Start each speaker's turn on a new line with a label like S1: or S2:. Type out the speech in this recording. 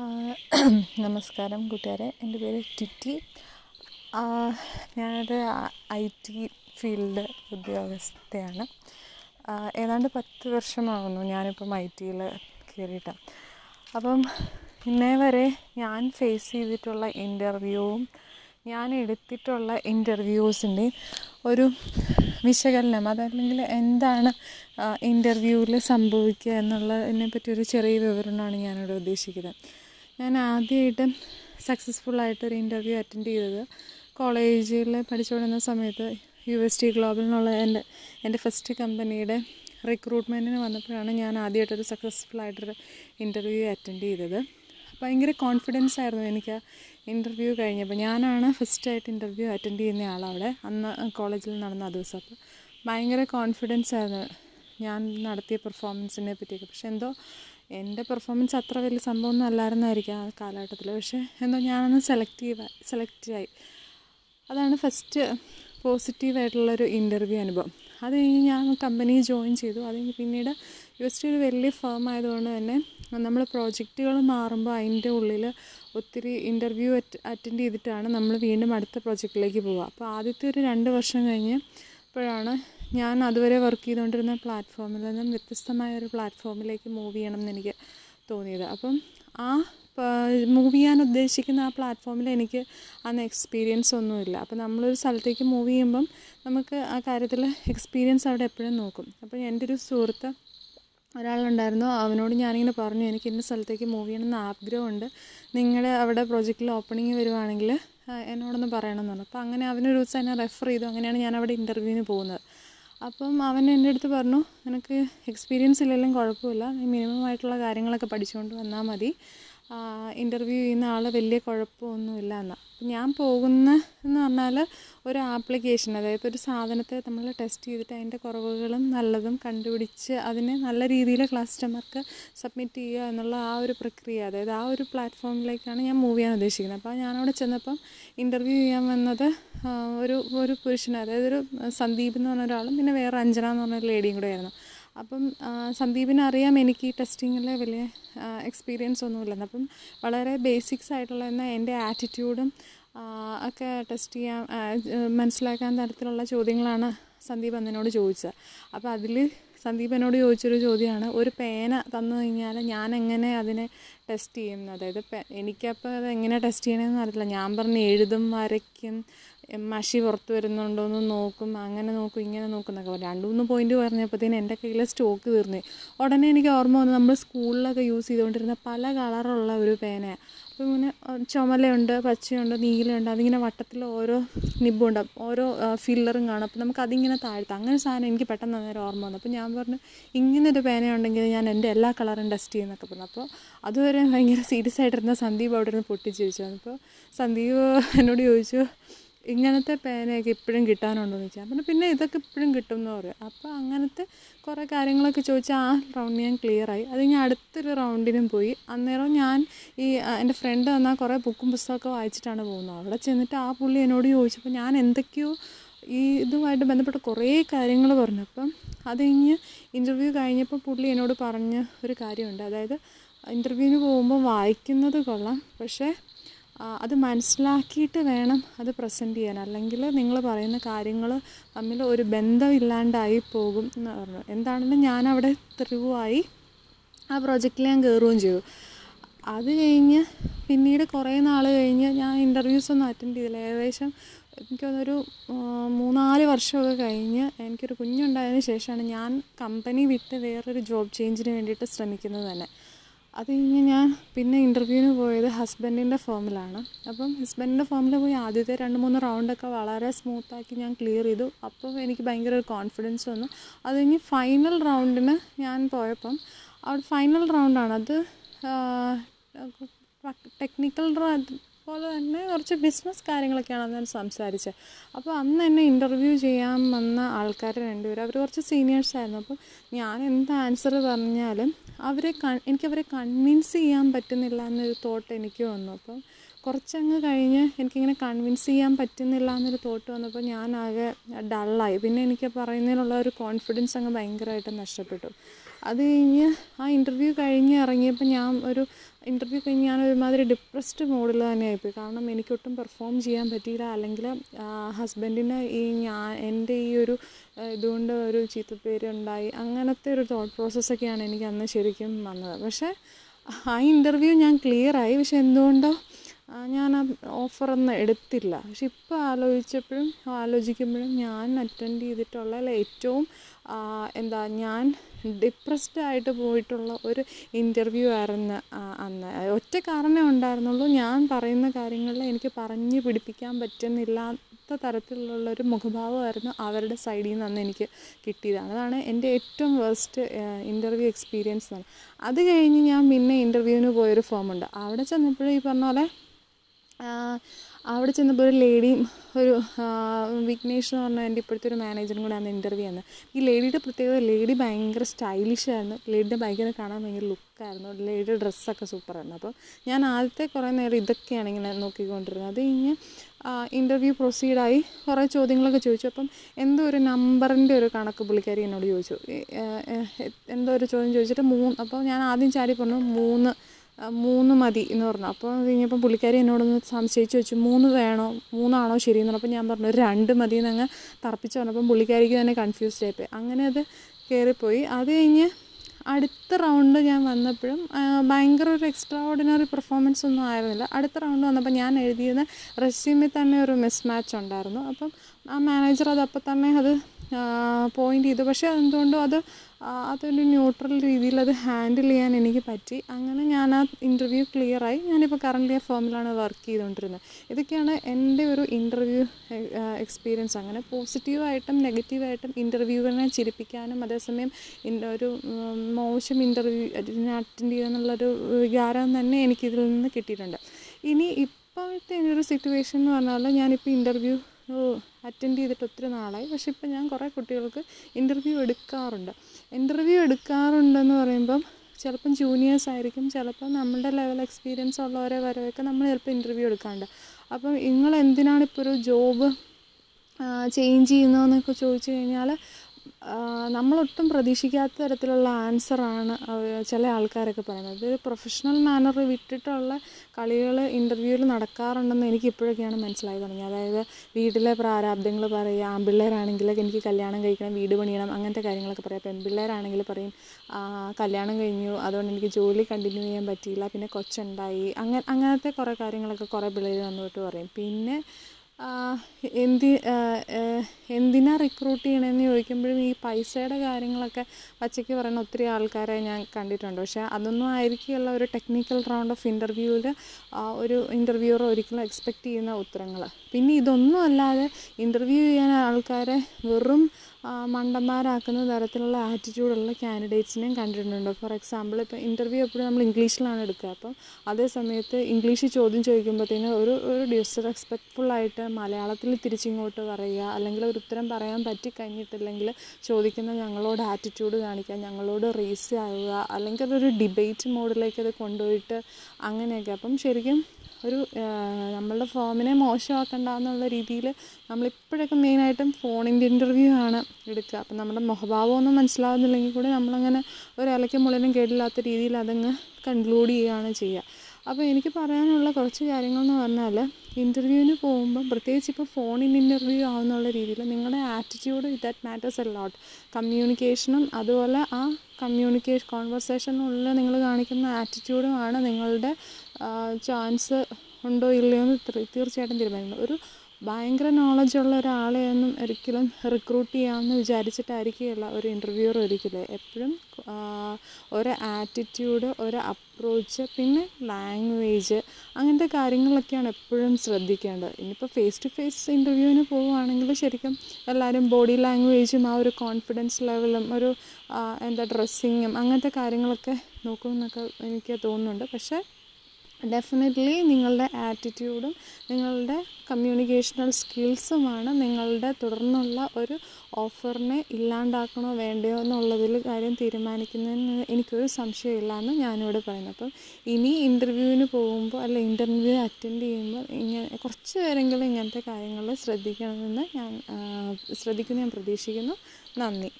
S1: നമസ്കാരം കൂട്ടുകാരെ. എന്റെ പേര് ടിറ്റി. ഞാനൊരു ഐ ടി ഫീൽഡ് ഉദ്യോഗസ്ഥയാണ്. ഏതാണ്ട് പത്ത് വർഷമാകുന്നു ഞാനിപ്പം ഐ ടിയിൽ കയറിയിട്ട്. അപ്പം ഇന്നേ വരെ ഞാൻ ഫേസ് ചെയ്തിട്ടുള്ള ഇന്റർവ്യൂവും ഞാൻ എടുത്തിട്ടുള്ള ഇന്റർവ്യൂസിന്റെ ഒരു വിശകലനം അതല്ലെങ്കിൽ എന്താണ് ഇന്റർവ്യൂവിൽ സംഭവിക്കുക എന്നുള്ളതിനെ പറ്റി ഒരു ചെറിയ വിവരണമാണ് ഞാനിവിടെ ഉദ്ദേശിക്കുന്നത്. ഞാൻ ആദ്യമായിട്ട് സക്സസ്ഫുള്ളായിട്ട് ഒരു ഇന്റർവ്യൂ അറ്റൻഡ് ചെയ്തത് കോളേജിൽ പഠിച്ചുകൊണ്ടിരുന്ന സമയത്ത് യു എസ് ടി ഗ്ലോബൽ എന്നുള്ള എന്റെ എന്റെ ഫസ്റ്റ് കമ്പനിയുടെ റിക്രൂട്ട്മെന്റിന് വന്നപ്പോഴാണ് ഞാൻ ആദ്യമായിട്ടൊരു സക്സസ്ഫുള്ളായിട്ടൊരു ഇന്റർവ്യൂ അറ്റൻഡ് ചെയ്തത്. ഭയങ്കര കോൺഫിഡൻസ് ആയിരുന്നു എനിക്ക് ഇന്റർവ്യൂ കഴിഞ്ഞപ്പോൾ. ഞാനാണ് ഫസ്റ്റായിട്ട് ഇന്റർവ്യൂ അറ്റൻഡ് ചെയ്യുന്ന ആളവിടെ. അന്ന് കോളേജിൽ നടന്ന ആ ദിവസം അപ്പോൾ ഭയങ്കര കോൺഫിഡൻസ് ആയിരുന്നു ഞാൻ നടത്തിയ പെർഫോമൻസിനെ പറ്റിയൊക്കെ. പക്ഷെ എന്തോ എന്റെ പെർഫോമൻസ് അത്ര വലിയ സംഭവമൊന്നും അല്ലായിരുന്നായിരിക്കും ആ കാലഘട്ടത്തിൽ. പക്ഷേ എന്തോ ഞാനൊന്ന് സെലക്റ്റീവ് സെലക്റ്റായി അതാണ് ഫസ്റ്റ് പോസിറ്റീവായിട്ടുള്ളൊരു ഇന്റർവ്യൂ അനുഭവം. അത് കഴിഞ്ഞ് ഞാൻ കമ്പനി ജോയിൻ ചെയ്തു. അത് കഴിഞ്ഞ് പിന്നീട് യു എസ് ടി ഒരു വലിയ ഫേം ആയതുകൊണ്ട് തന്നെ നമ്മൾ പ്രോജക്റ്റുകൾ മാറുമ്പോൾ അതിന്റെ ഉള്ളിൽ ഒത്തിരി ഇന്റർവ്യൂ അറ്റൻഡ് ചെയ്തിട്ടാണ് നമ്മൾ വീണ്ടും അടുത്ത പ്രോജക്റ്റിലേക്ക് പോവുക. അപ്പോൾ ആദ്യത്തെ ഒരു രണ്ട് വർഷം കഴിഞ്ഞ് അപ്പോഴാണ് ഞാൻ അതുവരെ വർക്ക് ചെയ്തുകൊണ്ടിരുന്ന പ്ലാറ്റ്ഫോമിൽ നിന്നും വ്യത്യസ്തമായ ഒരു പ്ലാറ്റ്ഫോമിലേക്ക് മൂവ് ചെയ്യണം എന്നെനിക്ക് തോന്നിയത്. അപ്പം ആ മൂവ് ചെയ്യാൻ ഉദ്ദേശിക്കുന്ന ആ പ്ലാറ്റ്ഫോമിൽ എനിക്ക് അന്ന് എക്സ്പീരിയൻസ് ഒന്നുമില്ല. അപ്പോൾ നമ്മളൊരു സ്ഥലത്തേക്ക് മൂവ് ചെയ്യുമ്പം നമുക്ക് ആ കാര്യത്തിൽ എക്സ്പീരിയൻസ് അവിടെ എപ്പോഴും നോക്കും. അപ്പോൾ എന്റെ ഒരു സുഹൃത്ത് ഒരാളുണ്ടായിരുന്നു. അവനോട് ഞാനിങ്ങനെ പറഞ്ഞു എനിക്ക് ഇന്ന സ്ഥലത്തേക്ക് മൂവ് ചെയ്യണമെന്ന് ആഗ്രഹമുണ്ട്. നിങ്ങളുടെ അവിടെ പ്രോജക്റ്റിൽ ഓപ്പണിങ് വരുവാണെങ്കിൽ എന്നോടൊന്ന് പറയണം എന്ന് പറഞ്ഞു. അപ്പോൾ അങ്ങനെ അവനൊരു ദിവസം എന്നെ റെഫർ ചെയ്തു. അങ്ങനെയാണ് ഞാൻ അവിടെ ഇന്റർവ്യൂവിന് പോകുന്നത്. അപ്പം അവൻ എന്റെ അടുത്ത് പറഞ്ഞു നിനക്ക് എക്സ്പീരിയൻസ് ഇല്ലെങ്കിലും കുഴപ്പമില്ല. നീ മിനിമം ആയിട്ടുള്ള കാര്യങ്ങളൊക്കെ പഠിച്ചുകൊണ്ട് വന്നാൽ മതി. ഇന്റർവ്യൂ ചെയ്യുന്ന ആൾ വലിയ കുഴപ്പമൊന്നുമില്ല എന്ന് ഞാൻ പോകുന്ന എന്ന് പറഞ്ഞാൽ ഒരു ആപ്ലിക്കേഷൻ അതായത് ഒരു സാധനത്തെ നമ്മൾ ടെസ്റ്റ് ചെയ്തിട്ട് അതിന്റെ കുറവുകളും നല്ലതും കണ്ടുപിടിച്ച് അതിനെ നല്ല രീതിയിൽ കസ്റ്റമർക്ക് സബ്മിറ്റ് ചെയ്യുക എന്നുള്ള ആ ഒരു പ്രക്രിയ അതായത് ആ ഒരു പ്ലാറ്റ്ഫോമിലേക്കാണ് ഞാൻ മൂവ് ചെയ്യാൻ ഉദ്ദേശിക്കുന്നത്. അപ്പോൾ ഞാനവിടെ ചെന്നപ്പം ഇന്റർവ്യൂ ചെയ്യാൻ വന്നത് ഒരു ഒരു പുരുഷൻ അതായത് ഒരു സന്ദീപ് എന്ന് പറഞ്ഞ ഒരാളും പിന്നെ വേറെ അഞ്ജന എന്ന് പറഞ്ഞ ലേഡിയും കൂടെ ആയിരുന്നു. അപ്പം സന്ദീപിന് അറിയാം എനിക്ക് ഈ ടെസ്റ്റിങ്ങിൽ വലിയ എക്സ്പീരിയൻസ് ഒന്നുമില്ലെന്ന്. അപ്പം വളരെ ബേസിക്സ് ആയിട്ടുള്ള എന്നാൽ എന്റെ ആറ്റിറ്റ്യൂഡും ഒക്കെ ടെസ്റ്റ് ചെയ്യാൻ മനസ്സിലാക്കാൻ തരത്തിലുള്ള ചോദ്യങ്ങളാണ് സന്ദീപ് എന്നോട് ചോദിച്ചത്. അപ്പം അതിൽ സന്ദീപ് എന്നോട് ചോദിച്ചൊരു ചോദ്യമാണ് ഒരു പേന തന്നു കഴിഞ്ഞാൽ ഞാൻ എങ്ങനെ അതിനെ ടെസ്റ്റ് ചെയ്യും അതായത് എനിക്കപ്പോൾ അത് എങ്ങനെ ടെസ്റ്റ് ചെയ്യണമെന്ന് അറിയില്ല. ഞാൻ പറഞ്ഞ് എഴുതും വരയ്ക്കും മഷി പുറത്ത് വരുന്നുണ്ടോ എന്ന് നോക്കും അങ്ങനെ നോക്കും ഇങ്ങനെ നോക്കും എന്നൊക്കെ പറയും. രണ്ട് മൂന്ന് പോയിന്റ് പറഞ്ഞപ്പോഴത്തേന് എന്റെ കയ്യിൽ സ്റ്റോക്ക് തീർന്നു. ഉടനെ എനിക്ക് ഓർമ്മ വന്നു നമ്മൾ സ്കൂളിലൊക്കെ യൂസ് ചെയ്തുകൊണ്ടിരുന്ന പല കളറുള്ള ഒരു പേനയാണ് അപ്പോൾ ഇങ്ങനെ ചുമലയുണ്ട് പച്ചയുണ്ട് നീലയുണ്ട് അതിങ്ങനെ വട്ടത്തിൽ ഓരോ നിബുണ്ട് ഓരോ ഫില്ലറും കാണും. അപ്പോൾ നമുക്ക് അതിങ്ങനെ താഴ്ത്താം. അങ്ങനെ സാധനം എനിക്ക് പെട്ടെന്ന് അന്നേരം ഓർമ്മ വന്നു. അപ്പോൾ ഞാൻ പറഞ്ഞു ഇങ്ങനൊരു പേനയുണ്ടെങ്കിൽ ഞാൻ എന്റെ എല്ലാ കളറും ഡസ്റ്റ് ചെയ്യുന്നൊക്കെ പറഞ്ഞു. അപ്പോൾ അതുവരെ ഭയങ്കര സീരിയസ് ആയിട്ടിരുന്ന സന്ദീപ് അവിടെ നിന്ന് പൊട്ടിച്ചിരിച്ചു. അപ്പോൾ സന്ദീപ് എന്നോട് ചോദിച്ചു ഇങ്ങനത്തെ പേനയൊക്കെ ഇപ്പോഴും കിട്ടാനുണ്ടോ എന്ന് ചോദിച്ചാൽ പിന്നെ ഇതൊക്കെ ഇപ്പോഴും കിട്ടും എന്ന് പറയും. അപ്പോൾ അങ്ങനത്തെ കുറേ കാര്യങ്ങളൊക്കെ ചോദിച്ചാൽ ആ റൗണ്ട് ഞാൻ ക്ലിയറായി അത് ഞാൻ അടുത്തൊരു റൗണ്ടിനും പോയി. അന്നേരം ഞാൻ ഈ എന്റെ ഫ്രണ്ട് തന്നാൽ കുറേ ബുക്കും പുസ്തകമൊക്കെ വായിച്ചിട്ടാണ് പോകുന്നത്. അവിടെ ചെന്നിട്ട് ആ പുള്ളി എന്നോട് ചോദിച്ചപ്പോൾ ഞാൻ എന്തൊക്കെയോ ഈ ഇതുമായിട്ട് ബന്ധപ്പെട്ട കുറേ കാര്യങ്ങൾ പറഞ്ഞു അപ്പം അത് കഴിഞ്ഞ് ഇന്റർവ്യൂ കഴിഞ്ഞപ്പോൾ പുള്ളി എന്നോട് പറഞ്ഞ ഒരു കാര്യമുണ്ട്. അതായത് ഇന്റർവ്യൂവിന് പോകുമ്പോൾ വായിക്കുന്നത് കൊള്ളാം. പക്ഷേ അത് മനസ്സിലാക്കിയിട്ട് വേണം അത് പ്രസന്റ് ചെയ്യാൻ. അല്ലെങ്കിൽ നിങ്ങൾ പറയുന്ന കാര്യങ്ങൾ തമ്മിൽ ഒരു ബന്ധമില്ലാണ്ടായി പോകും എന്ന് പറഞ്ഞു. എന്താണെങ്കിലും ഞാനവിടെ ത്രൂ ആയി ആ പ്രോജക്റ്റിൽ ഞാൻ കയറുകയും ചെയ്തു. അത് കഴിഞ്ഞ് പിന്നീട് കുറേ നാൾ കഴിഞ്ഞ് ഞാൻ ഇന്റർവ്യൂസ് ഒന്നും അറ്റൻഡ് ചെയ്തില്ല. ഏകദേശം എനിക്ക് മൂന്നാൽ വർഷമൊക്കെ കഴിഞ്ഞ് എനിക്കൊരു കുഞ്ഞുണ്ടായതിന് ശേഷമാണ് ഞാൻ കമ്പനി വിട്ട് വേറൊരു ജോബ് ചേഞ്ചിന് വേണ്ടിയിട്ട് ശ്രമിക്കുന്നത് തന്നെ. അത് കഴിഞ്ഞ് ഞാൻ പിന്നെ ഇന്റർവ്യൂവിന് പോയത് ഹസ്ബൻഡിന്റെ ഫോമിലാണ് അപ്പം ഹസ്ബൻഡിന്റെ ഫോമിൽ പോയി ആദ്യത്തെ രണ്ട് മൂന്ന് റൗണ്ടൊക്കെ വളരെ സ്മൂത്താക്കി ഞാൻ ക്ലിയർ ചെയ്തു. അപ്പം എനിക്ക് ഭയങ്കര ഒരു കോൺഫിഡൻസ് വന്നു. അത് കഴിഞ്ഞ് ഫൈനൽ റൗണ്ടിന് ഞാൻ പോയപ്പം അവിടെ ഫൈനൽ റൗണ്ടാണ് അത് ടെക്നിക്കൽ പോലെ തന്നെ കുറച്ച് ബിസിനസ് കാര്യങ്ങളൊക്കെയാണ് അന്ന് സംസാരിച്ചത്. അപ്പോൾ അന്ന് എന്നെ ഇന്റർവ്യൂ ചെയ്യാൻ വന്ന ആൾക്കാർ രണ്ടുപേരും അവർ കുറച്ച് സീനിയേഴ്സ് ആയിരുന്നു. അപ്പോൾ ഞാൻ എന്ത് ആൻസർ പറഞ്ഞാലും അവരെ എനിക്കവരെ കൺവിൻസ് ചെയ്യാൻ പറ്റുന്നില്ല എന്നൊരു തോട്ട് എനിക്ക് വന്നു. അപ്പം കുറച്ചങ്ങ് കഴിഞ്ഞ് എനിക്കിങ്ങനെ കൺവിൻസ് ചെയ്യാൻ പറ്റുന്നില്ല എന്നൊരു തോട്ട് വന്നപ്പോൾ ഞാൻ ആകെ ഡള്ളായി പിന്നെ എനിക്ക് പറയുന്നതിനുള്ള ഒരു കോൺഫിഡൻസ് അങ്ങ് ഭയങ്കരമായിട്ട് നഷ്ടപ്പെട്ടു. അത് കഴിഞ്ഞ് ആ ഇന്റർവ്യൂ കഴിഞ്ഞ് ഇറങ്ങിയപ്പോൾ ഞാൻ ഒരു ഇന്റർവ്യൂ കഴിഞ്ഞ് ഞാൻ ഒരുമാതിരി ഡിപ്രസ്ഡ് മോഡിൽ തന്നെ ആയിപ്പോയി. കാരണം എനിക്കൊട്ടും പെർഫോം ചെയ്യാൻ പറ്റിയില്ല. അല്ലെങ്കിൽ ഹസ്ബൻഡിന് ഈ ഞാൻ എന്റെ ഈ ഒരു ഇതുകൊണ്ട് ഒരു ചീത്തപ്പേര് ഉണ്ടായി. അങ്ങനത്തെ ഒരു തോട്ട് പ്രോസസ്സൊക്കെയാണ് എനിക്ക് അന്ന് ശരിക്കും വന്നത്. പക്ഷേ ആ ഇന്റർവ്യൂ ഞാൻ ക്ലിയറായി പക്ഷെ എന്തുകൊണ്ടോ ഞാൻ ആ ഓഫറൊന്നും എടുത്തില്ല. പക്ഷെ ഇപ്പോൾ ആലോചിച്ചപ്പോഴും ആലോചിക്കുമ്പോഴും ഞാൻ അറ്റൻഡ് ചെയ്തിട്ടുള്ള ഏറ്റവും എന്താ ഞാൻ ഡിപ്രസ്ഡ് ആയിട്ട് പോയിട്ടുള്ള ഒരു ഇന്റർവ്യൂ ആയിരുന്നു അന്ന്. ഒറ്റ കാരണമേ ഉണ്ടായിരുന്നുള്ളൂ. ഞാൻ പറയുന്ന കാര്യങ്ങളിൽ എനിക്ക് പറഞ്ഞു പിടിപ്പിക്കാൻ പറ്റുന്നില്ലാത്ത തരത്തിലുള്ളൊരു മുഖഭാവമായിരുന്നു അവരുടെ സൈഡിൽ നിന്ന് അന്ന് എനിക്ക് കിട്ടിയതാണ് അതാണ് എന്റെ ഏറ്റവും വേസ്റ്റ് ഇന്റർവ്യൂ എക്സ്പീരിയൻസ് എന്ന് അത് കഴിഞ്ഞ് ഞാൻ പിന്നെ ഇന്റർവ്യൂവിന് പോയൊരു ഫോമുണ്ട് അവിടെ ചെന്നപ്പോഴും ഈ പറഞ്ഞ പോലെ അവിടെ ചെന്നപ്പോൾ ഒരു ലേഡിയും ഒരു വിഘ്നേഷ് എന്ന് പറഞ്ഞ എന്റെ ഇപ്പോഴത്തെ ഒരു മാനേജറും കൂടെ ആണ് ഇന്റർവ്യൂ ആണ് ഈ ലേഡിയുടെ പ്രത്യേകത ലേഡി ഭയങ്കര സ്റ്റൈലിഷ് ആയിരുന്നു. ലേഡിയുടെ ഭയങ്കര കാണാൻ ഭയങ്കര ലുക്കായിരുന്നു ലേഡിയുടെ ഡ്രസ്സൊക്കെ സൂപ്പറായിരുന്നു അപ്പോൾ ഞാൻ ആദ്യത്തെ കുറേ നേരം ഇതൊക്കെയാണ് ഇങ്ങനെ നോക്കിക്കൊണ്ടിരുന്നത്. അത് കഴിഞ്ഞ് ഇന്റർവ്യൂ പ്രൊസീഡായി കുറേ ചോദ്യങ്ങളൊക്കെ ചോദിച്ചു. അപ്പം എന്തോ ഒരു നമ്പറിന്റെ ഒരു കണക്ക് പുള്ളിക്കാരി എന്നോട് ചോദിച്ചു. എന്തോ ഒരു ചോദ്യം ചോദിച്ചിട്ട് മൂന്ന് അപ്പോൾ ഞാൻ ആദ്യം ചാരി പറഞ്ഞു മൂന്ന് മൂന്ന് മതി എന്ന് പറഞ്ഞു. അപ്പോൾ അത് കഴിഞ്ഞപ്പം പുള്ളിക്കാരി എന്നോടൊന്ന് സംശയിച്ച് വെച്ചു മൂന്ന് വേണോ? മൂന്നാണോ ശരി എന്ന് പറഞ്ഞപ്പോൾ ഞാൻ പറഞ്ഞു രണ്ട് മതി എന്നങ്ങ് തറപ്പിച്ച് പറഞ്ഞപ്പം പുള്ളിക്കാരിക്ക് തന്നെ കൺഫ്യൂസ്ഡ് ആയിപ്പോയി. അങ്ങനെ അത് കയറിപ്പോയി അത് കഴിഞ്ഞ് അടുത്ത റൗണ്ട് ഞാൻ വന്നപ്പോഴും ഭയങ്കര ഒരു എക്സ്ട്രാ ഓർഡിനറി പെർഫോമൻസ് ഒന്നും ആയിരുന്നില്ല. അടുത്ത റൗണ്ട് വന്നപ്പോൾ ഞാൻ എഴുതിയത് റെസ്യൂമിൽ തന്നെ ഒരു മിസ് മാച്ച് ഉണ്ടായിരുന്നു. അപ്പം ആ മാനേജർ അത് അപ്പം തന്നെ അത് പോയിന്റ് ചെയ്തു. പക്ഷേ എന്തുകൊണ്ടും അത് അതൊരു ന്യൂട്രൽ രീതിയിൽ അത് ഹാൻഡിൽ ചെയ്യാൻ എനിക്ക് പറ്റി. അങ്ങനെ ഞാൻ ആ ഇന്റർവ്യൂ ക്ലിയറായി ഞാനിപ്പോൾ കറന്റ് ആ ഫേമിലാണ് വർക്ക് ചെയ്തുകൊണ്ടിരുന്നത്. ഇതൊക്കെയാണ് എന്റെ ഒരു ഇന്റർവ്യൂ എക്സ്പീരിയൻസ് അങ്ങനെ പോസിറ്റീവായിട്ടും നെഗറ്റീവായിട്ടും ഇന്റർവ്യൂവിനെ ചിരിപ്പിക്കാനും അതേസമയം ഒരു മോശം ഇന്റർവ്യൂ അറ്റൻഡ് ചെയ്യാന്നുള്ളൊരു വികാരം തന്നെ എനിക്കിതിൽ നിന്ന് കിട്ടിയിട്ടുണ്ട്. ഇനി ഇപ്പോഴത്തെ എന്റെ ഒരു സിറ്റുവേഷൻ എന്ന് പറഞ്ഞാൽ ഞാനിപ്പോൾ ഇന്റർവ്യൂ അറ്റൻഡ് ചെയ്തിട്ട് ഒത്തിരി നാളായി. പക്ഷെ ഇപ്പം ഞാൻ കുറേ കുട്ടികൾക്ക് ഇന്റർവ്യൂ എടുക്കാറുണ്ട്. ഇന്റർവ്യൂ എടുക്കാറുണ്ടെന്ന് പറയുമ്പം ചിലപ്പം ജൂനിയേഴ്സ് ആയിരിക്കും ചിലപ്പം നമ്മുടെ ലെവൽ എക്സ്പീരിയൻസ് ഉള്ളവരെ വരവൊക്കെ നമ്മൾ ചിലപ്പോൾ ഇന്റർവ്യൂ എടുക്കാറുണ്ട്. അപ്പം നിങ്ങൾ എന്തിനാണ് ഇപ്പോൾ ഒരു ജോബ് ചേഞ്ച് ചെയ്യുന്നതെന്നൊക്കെ ചോദിച്ചു കഴിഞ്ഞാൽ നമ്മളൊട്ടും പ്രതീക്ഷിക്കാത്ത തരത്തിലുള്ള ആൻസറാണ് ചില ആൾക്കാരൊക്കെ പറയുന്നത്. ഇത് പ്രൊഫഷണൽ മാനർ വിട്ടിട്ടുള്ള കളികൾ ഇന്റർവ്യൂവിൽ നടക്കാറുണ്ടെന്ന് എനിക്ക് ഇപ്പോഴൊക്കെയാണ് മനസ്സിലായി തുടങ്ങി അതായത് വീട്ടിലെ പ്രാരാബ്ദങ്ങൾ പറയുക ആൺപിള്ളേരാണെങ്കിലൊക്കെ എനിക്ക് കല്യാണം കഴിക്കണം വീട് പണിയണം അങ്ങനത്തെ കാര്യങ്ങളൊക്കെ പറയാം പെൺപിള്ളേരാണെങ്കിൽ പറയും കല്യാണം കഴിഞ്ഞു അതുകൊണ്ട് എനിക്ക് ജോലി കണ്ടിന്യൂ ചെയ്യാൻ പറ്റിയില്ല പിന്നെ കൊച്ചുണ്ടായി അങ്ങനെ അങ്ങനത്തെ കുറേ കാര്യങ്ങളൊക്കെ കുറേ പിള്ളേർ വന്നിട്ട് പറയും. പിന്നെ എന്തി എന്തിനാ റിക്രൂട്ട് ചെയ്യണമെന്ന് ചോദിക്കുമ്പോഴും ഈ പൈസയുടെ കാര്യങ്ങളൊക്കെ പച്ചയ്ക്ക് പറയുന്ന ഒത്തിരി ആൾക്കാരെ ഞാൻ കണ്ടിട്ടുണ്ട്. പക്ഷേ അതൊന്നും ആയിരിക്കില്ല ഒരു ടെക്നിക്കൽ റൗണ്ട് ഓഫ് ഇന്റർവ്യൂവിൽ ഒരു ഇന്റർവ്യൂവർ ഒരിക്കലും എക്സ്പെക്റ്റ് ചെയ്യുന്ന ഉത്തരങ്ങൾ പിന്നെ ഇതൊന്നും അല്ലാതെ ഇന്റർവ്യൂ ചെയ്യാൻ ആൾക്കാരെ വെറും മണ്ടന്മാരാക്കുന്ന തരത്തിലുള്ള ആറ്റിറ്റ്യൂഡുള്ള കാൻഡിഡേറ്റ്സിനെയും കണ്ടിട്ടുണ്ട്. ഫോർ എക്സാമ്പിൾ ഇപ്പോൾ ഇന്റർവ്യൂ എപ്പോഴും നമ്മൾ ഇംഗ്ലീഷിലാണ് എടുക്കുക. അപ്പം അതേ സമയത്ത് ഇംഗ്ലീഷിൽ ചോദ്യം ചോദിക്കുമ്പോഴത്തേന് ഒരു ഒരു ഡിസ്റെസ്പെക്ട്ഫുള്ളായിട്ട് മലയാളത്തിൽ തിരിച്ചിങ്ങോട്ട് പറയുക അല്ലെങ്കിൽ ഒരു ഉത്തരം പറയാൻ പറ്റി കഴിഞ്ഞിട്ടില്ലെങ്കിൽ ചോദിക്കുന്ന ഞങ്ങളോട് ആറ്റിറ്റ്യൂഡ് കാണിക്കുക ഞങ്ങളോട് റേസ് ആവുക അല്ലെങ്കിൽ അതൊരു ഡിബേറ്റ് മോഡിലേക്ക് അത് കൊണ്ടുപോയിട്ട് അങ്ങനെയൊക്കെ. അപ്പം ശരിക്കും ഒരു നമ്മളുടെ ഫോമിനെ മോശമാക്കണ്ട എന്നുള്ള രീതിയിൽ നമ്മളിപ്പോഴൊക്കെ മെയിനായിട്ടും ഫോണിന്റെ ഇന്റർവ്യൂ ആണ് എടുക്കുക. അപ്പം നമ്മുടെ മുഖഭാവമൊന്നും മനസ്സിലാവുന്നില്ലെങ്കിൽ കൂടി നമ്മളങ്ങനെ ഒരു ഇലയ്ക്കും മുള്ളിനും കേടില്ലാത്ത രീതിയിൽ അതങ്ങ് കൺക്ലൂഡ് ചെയ്യുകയാണ് ചെയ്യുക. അപ്പോൾ എനിക്ക് പറയാനുള്ള കുറച്ച് കാര്യങ്ങളെന്ന് പറഞ്ഞാൽ ഇന്റർവ്യൂവിന് പോകുമ്പം പ്രത്യേകിച്ച് ഇപ്പോൾ ഫോണിൻ ഇന്റർവ്യൂ ആവുന്നുള്ള രീതിയിൽ നിങ്ങളുടെ attitude that matters a lot. കമ്മ്യൂണിക്കേഷനും അതുപോലെ ആ കമ്മ്യൂണിക്കേഷൻ കോൺവെർസേഷനുള്ളിൽ നിങ്ങൾ കാണിക്കുന്ന ആറ്റിറ്റ്യൂഡുമാണ് നിങ്ങളുടെ ചാൻസ് ഉണ്ടോ ഇല്ലയോ എന്ന് തീർച്ചയായിട്ടും തീരുമാനിക്കുന്നത് ഒരു ഭയങ്കര നോളജുള്ള ഒരാളെയൊന്നും ഒരിക്കലും റിക്രൂട്ട് ചെയ്യാമെന്ന് വിചാരിച്ചിട്ടായിരിക്കുകയുള്ള ഒരു ഇന്റർവ്യൂവർ ഒരിക്കലും. എപ്പോഴും ഒരു ആറ്റിറ്റ്യൂഡ് ഒരു അപ്രോച്ച് പിന്നെ ലാംഗ്വേജ് അങ്ങനത്തെ കാര്യങ്ങളൊക്കെയാണ് എപ്പോഴും ശ്രദ്ധിക്കേണ്ടത്. ഇനിയിപ്പോൾ ഫേസ് ടു ഫേസ് ഇന്റർവ്യൂവിന് പോവുകയാണെങ്കിൽ ശരിക്കും എല്ലാവരും ബോഡി ലാംഗ്വേജും ആ ഒരു കോൺഫിഡൻസ് ലെവലും ഒരു എന്താ ഡ്രസ്സിങ്ങും അങ്ങനത്തെ കാര്യങ്ങളൊക്കെ നോക്കുമെന്നൊക്കെ എനിക്ക് തോന്നുന്നുണ്ട്. പക്ഷേ ഡെഫിനറ്റ്ലി നിങ്ങളുടെ ആറ്റിറ്റ്യൂഡും നിങ്ങളുടെ കമ്മ്യൂണിക്കേഷണൽ സ്കിൽസുമാണ് നിങ്ങളുടെ തുടർന്നുള്ള ഒരു ഓഫറിനെ ഇല്ലാണ്ടാക്കണോ വേണ്ടയോ എന്നുള്ളതിൽ കാര്യം തീരുമാനിക്കുന്നതിന് എനിക്കൊരു സംശയമില്ല എന്ന് ഞാനിവിടെ പറയുന്നു. അപ്പം ഇനി ഇന്റർവ്യൂവിന് പോകുമ്പോൾ അല്ല ഇന്റർവ്യൂ അറ്റൻഡ് ചെയ്യുമ്പോൾ ഇങ്ങനെ കുറച്ച് പേരെങ്കിലും ഇങ്ങനത്തെ കാര്യങ്ങൾ ശ്രദ്ധിക്കണമെന്ന് ഞാൻ ശ്രദ്ധിക്കുന്നു ഞാൻ പ്രതീക്ഷിക്കുന്നു. നന്ദി.